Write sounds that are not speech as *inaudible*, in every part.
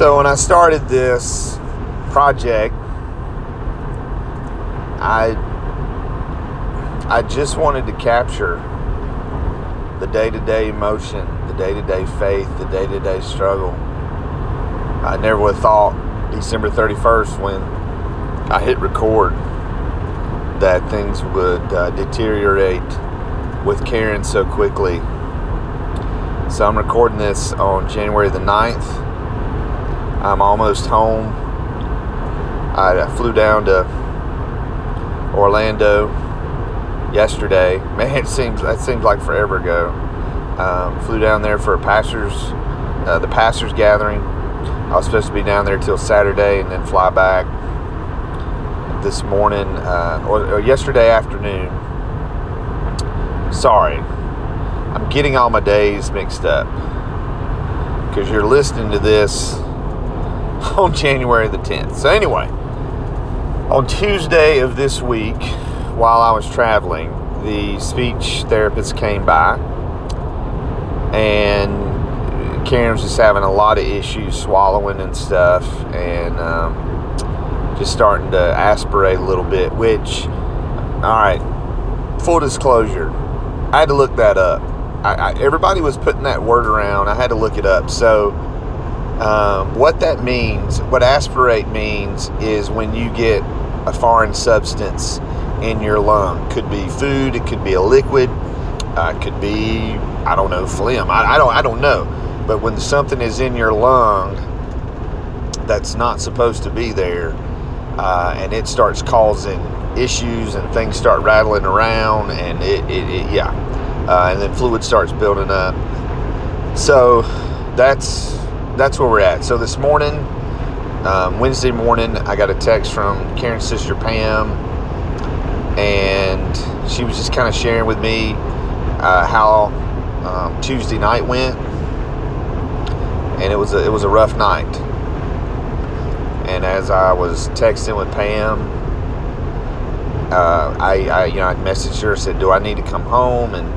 So when I started this project, I I just wanted to capture the day-to-day emotion, the day-to-day faith, the day-to-day struggle. I never would have thought December 31st when I hit record that things would uh, deteriorate with Karen so quickly. So I'm recording this on January the 9th. I'm almost home. I flew down to Orlando yesterday. *laughs* Man, it seems that seems like forever ago. Um, flew down there for a pastors, uh, the pastors gathering. I was supposed to be down there till Saturday and then fly back this morning uh, or, or yesterday afternoon. Sorry, I'm getting all my days mixed up because you're listening to this *laughs* on January the 10th. So anyway, on Tuesday of this week, while I was traveling, the speech therapist came by and Karen was just having a lot of issues swallowing and stuff and um, just starting to aspirate a little bit, which, all right, full disclosure, I had to look that up. I, I, everybody was putting that word around. I had to look it up. So, um, what that means, what aspirate means, is when you get a foreign substance in your lung. Could be food, it could be a liquid, uh, it could be I don't know phlegm. I, I don't I don't know. But when something is in your lung that's not supposed to be there, uh, and it starts causing issues and things start rattling around, and it, it, it yeah, uh, and then fluid starts building up. So that's that's where we're at. So this morning, um, Wednesday morning, I got a text from Karen's sister Pam, and she was just kind of sharing with me uh, how um, Tuesday night went, and it was a, it was a rough night. And as I was texting with Pam, uh, I, I you know I messaged her said, "Do I need to come home?" And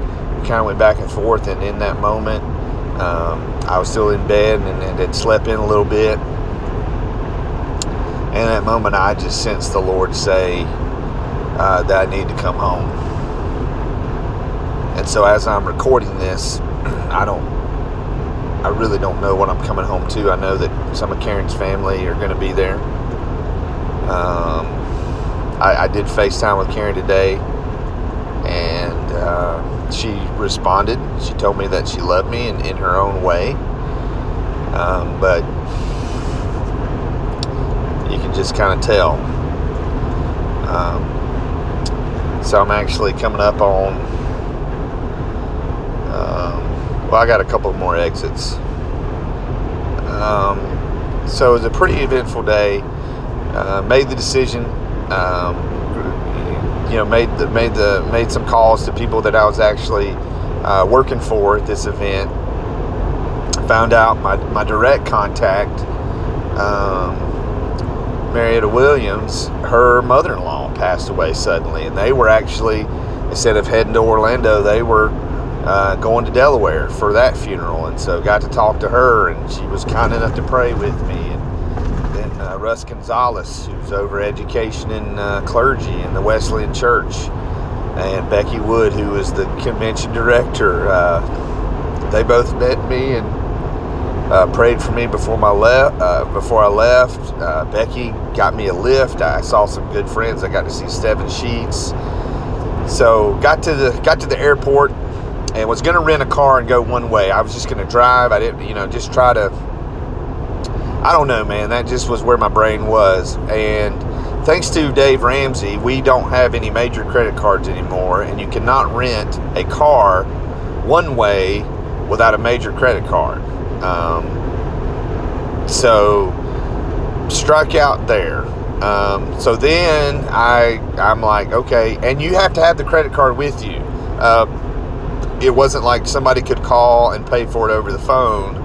we kind of went back and forth. And in that moment, um, I was still in bed and, and had slept in a little bit. And that moment, I just sensed the Lord say uh, that I need to come home. And so, as I'm recording this, *clears throat* I don't, I really don't know what I'm coming home to. I know that some of Karen's family are going to be there. Um, I, I, did FaceTime with Karen today, and uh, she responded. She told me that she loved me in, in her own way. Um, but you can just kind of tell. Um, so I'm actually coming up on. Um, well, I got a couple more exits. Um, so it was a pretty eventful day. Uh, made the decision. Um, you know, made the made the made some calls to people that I was actually uh, working for at this event. Found out my my direct contact. Um, Marietta Williams, her mother in law passed away suddenly, and they were actually, instead of heading to Orlando, they were uh, going to Delaware for that funeral. And so got to talk to her, and she was kind enough to pray with me. Uh, Russ Gunsalus, who's over education and uh, clergy in the Wesleyan Church, and Becky Wood, who is the convention director. Uh, they both met me and uh, prayed for me before my left. Uh, before I left, uh, Becky got me a lift. I saw some good friends. I got to see Steven Sheets. So got to the got to the airport and was going to rent a car and go one way. I was just going to drive. I didn't, you know, just try to. I don't know, man. That just was where my brain was. And thanks to Dave Ramsey, we don't have any major credit cards anymore, and you cannot rent a car one way without a major credit card. Um, so struck out there. Um, so then I I'm like okay, and you have to have the credit card with you. Uh, it wasn't like somebody could call and pay for it over the phone.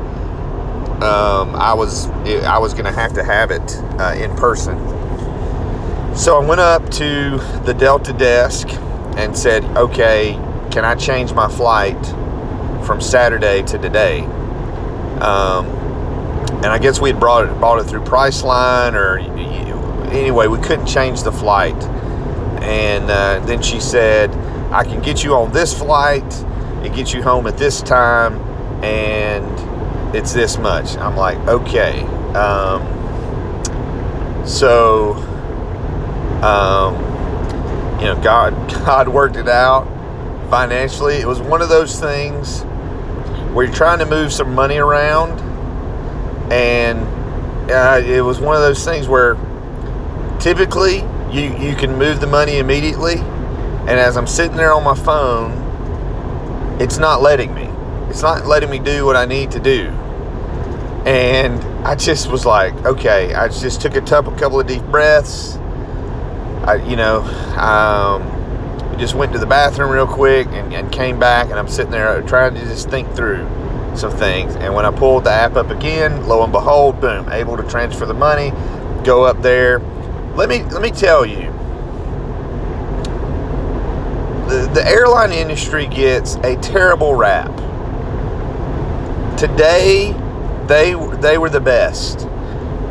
Um, I was it, I was going to have to have it uh, in person. So I went up to the Delta desk and said, "Okay, can I change my flight from Saturday to today?" Um, and I guess we had brought it bought it through Priceline or anyway, we couldn't change the flight. And uh, then she said, "I can get you on this flight. It gets you home at this time, and it's this much." I'm like, "Okay." Um, so, um, you know, God, *laughs* God worked it out financially. It was one of those things where you're trying to move some money around, and uh, it was one of those things where typically you you can move the money immediately, and as I'm sitting there on my phone, it's not letting me. It's not letting me do what I need to do. And I just was like, okay, I just took a couple of deep breaths. I, you know, um, just went to the bathroom real quick and, and came back, and I'm sitting there trying to just think through some things. And when I pulled the app up again, lo and behold, boom, able to transfer the money, go up there. Let me let me tell you, the, the airline industry gets a terrible rap. Today, they they were the best.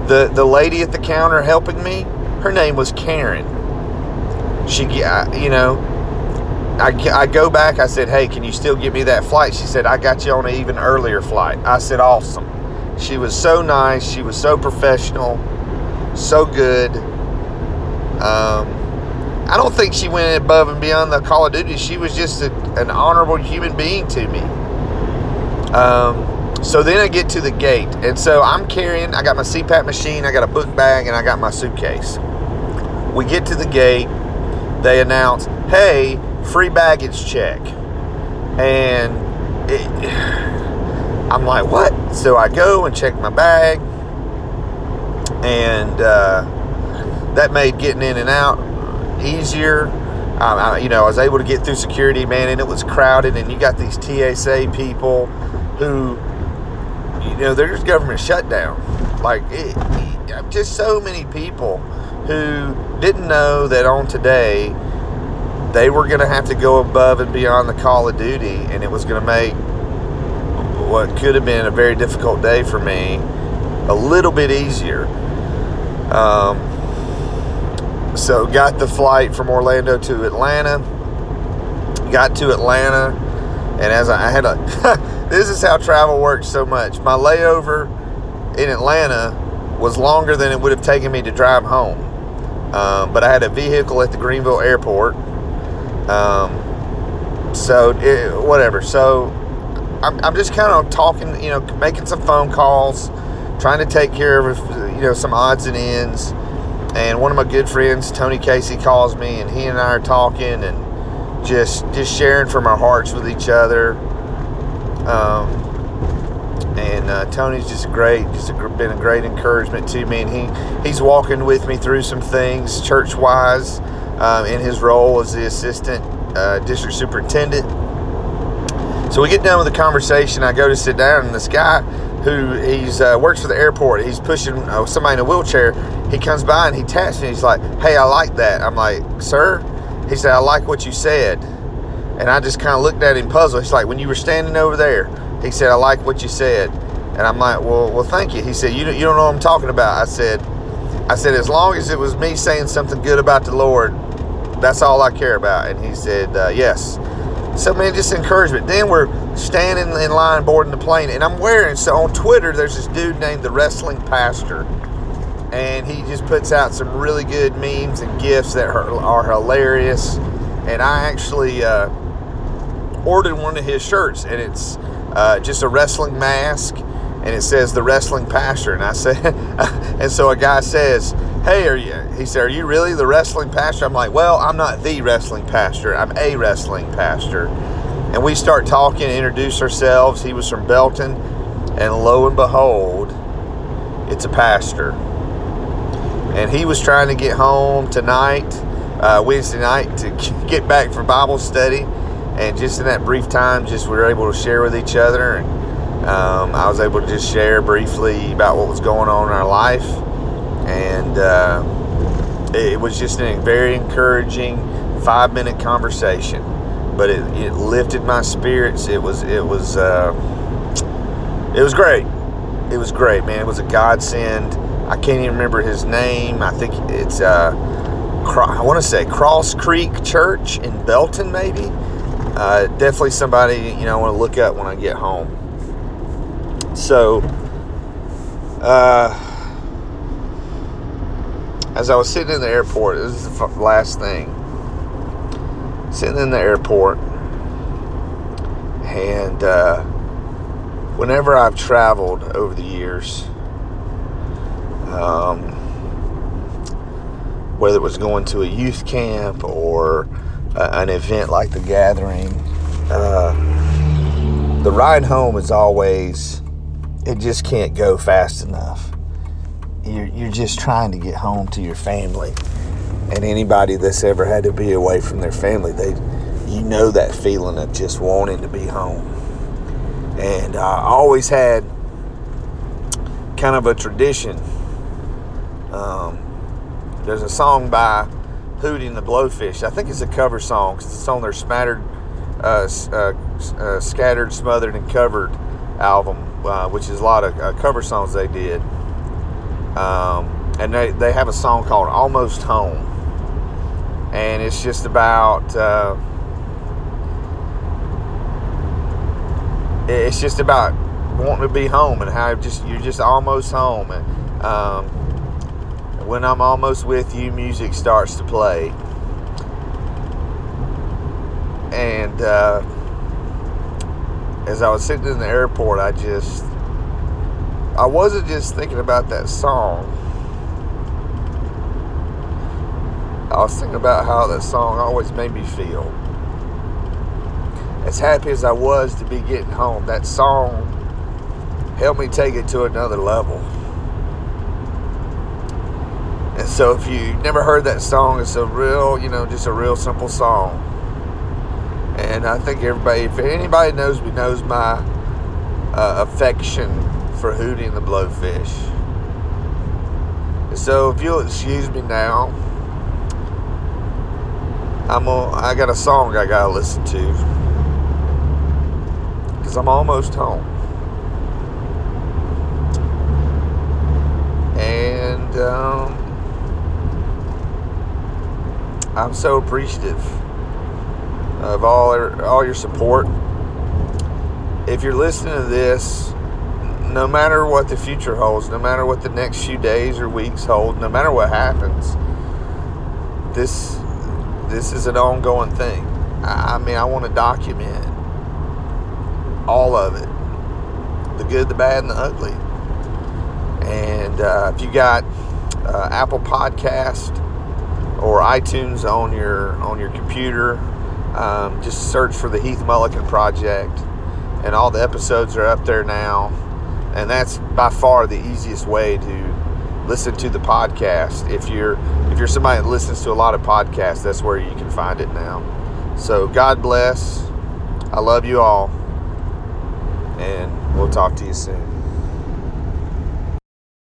The the lady at the counter helping me, her name was Karen. She, you know, I, I go back. I said, "Hey, can you still give me that flight?" She said, "I got you on an even earlier flight." I said, "Awesome." She was so nice. She was so professional, so good. Um, I don't think she went above and beyond the Call of Duty. She was just a, an honorable human being to me. Um, so then I get to the gate, and so I'm carrying. I got my CPAP machine. I got a book bag, and I got my suitcase. We get to the gate. They announce, "Hey." free baggage check. And it, *sighs* I'm like, what? So I go and check my bag, and uh, that made getting in and out easier. I, you know, I was able to get through security, man, and it was crowded. And you got these TSA people who, you know, there's government shutdown. Like, it, just so many people who didn't know that on today they were going to have to go above and beyond the call of duty, and it was going to make what could have been a very difficult day for me a little bit easier. Um, so, got the flight from Orlando to Atlanta. Got to Atlanta, and as I, I had a, *laughs* this is how travel works so much. My layover in Atlanta was longer than it would have taken me to drive home. Um, but I had a vehicle at the Greenville airport um, so it, whatever. So I'm, I'm just kind of talking, you know, making some phone calls, trying to take care of, you know, some odds and ends. And one of my good friends, Tony Casey, calls me, and he and I are talking and just just sharing from our hearts with each other. Um, and uh, Tony's just great, just a, been a great encouragement to me, and he he's walking with me through some things church wise um, in his role as the assistant uh, district superintendent. So we get done with the conversation. I go to sit down, and this guy who he's uh, works for the airport, he's pushing uh, somebody in a wheelchair. He comes by and he taps me. He's like, "Hey, I like that." I'm like, "Sir," he said, "I like what you said." And I just kind of looked at him puzzled. He's like, "When you were standing over there," he said, "I like what you said." And I'm like, "Well, well, thank you." He said, "You you don't know what I'm talking about." I said, "I said as long as it was me saying something good about the Lord, that's all I care about. And he said, uh, yes. So, man, just encouragement. Then we're standing in line boarding the plane, and I'm wearing, so on Twitter, there's this dude named the Wrestling Pastor. And he just puts out some really good memes and gifs that are, are hilarious. And I actually uh, ordered one of his shirts, and it's uh, just a wrestling mask, and it says the Wrestling Pastor. And I said, *laughs* and so a guy says, hey, are you, he said, are you really the wrestling pastor? I'm like, well, I'm not the wrestling pastor. I'm a wrestling pastor. And we start talking, introduce ourselves. He was from Belton. And lo and behold, it's a pastor. And he was trying to get home tonight, uh, Wednesday night, to *laughs* get back for Bible study. And just in that brief time, just we were able to share with each other. And um, I was able to just share briefly about what was going on in our life and uh, it was just a very encouraging five minute conversation but it, it lifted my spirits it was it was uh, it was great it was great, man. It was a godsend. I can't even remember his name. I think it's uh, I want to say Cross Creek Church in Belton, maybe. Uh, definitely somebody you know I want to look up when I get home. So, uh, as I was sitting in the airport, this is the last thing. Sitting in the airport, and uh, whenever I've traveled over the years, um, whether it was going to a youth camp or an event like the gathering, uh, the ride home is always, it just can't go fast enough. You're, you're just trying to get home to your family. And anybody that's ever had to be away from their family, they, you know that feeling of just wanting to be home. And I always had kind of a tradition. Um, there's a song by Hootie and the Blowfish. I think it's a cover song it's on their smattered, uh, uh, uh, scattered, smothered, and covered album, uh, which is a lot of uh, cover songs they did. Um, and they, they have a song called Almost Home. And it's just about it's just about wanting to be home and how just you're just almost home and um, when I'm almost with you music starts to play. And uh, as I was sitting in the airport I just I wasn't just thinking about that song. I was thinking about how that song always made me feel. As happy as I was to be getting home, that song helped me take it to another level. So, if you never heard that song, it's a real, you know, just a real simple song. And I think everybody, if anybody knows me, knows my uh, affection for Hootie and the Blowfish. So, if you'll excuse me now, I'm gonna, I got a song I gotta listen to because I'm almost home. And um, I'm so appreciative of all all your support. If you're listening to this, no matter what the future holds, no matter what the next few days or weeks hold, no matter what happens, this this is an ongoing thing. I mean, I want to document all of it the good, the bad, and the ugly. And uh, if you got uh, Apple Podcast or iTunes on your on your computer, um, just search for the Heath Mulliken Project, and all the episodes are up there now. And that's by far the easiest way to listen to the podcast. If you're if you're somebody that listens to a lot of podcasts, that's where you can find it now. So God bless. I love you all and we'll talk to you soon.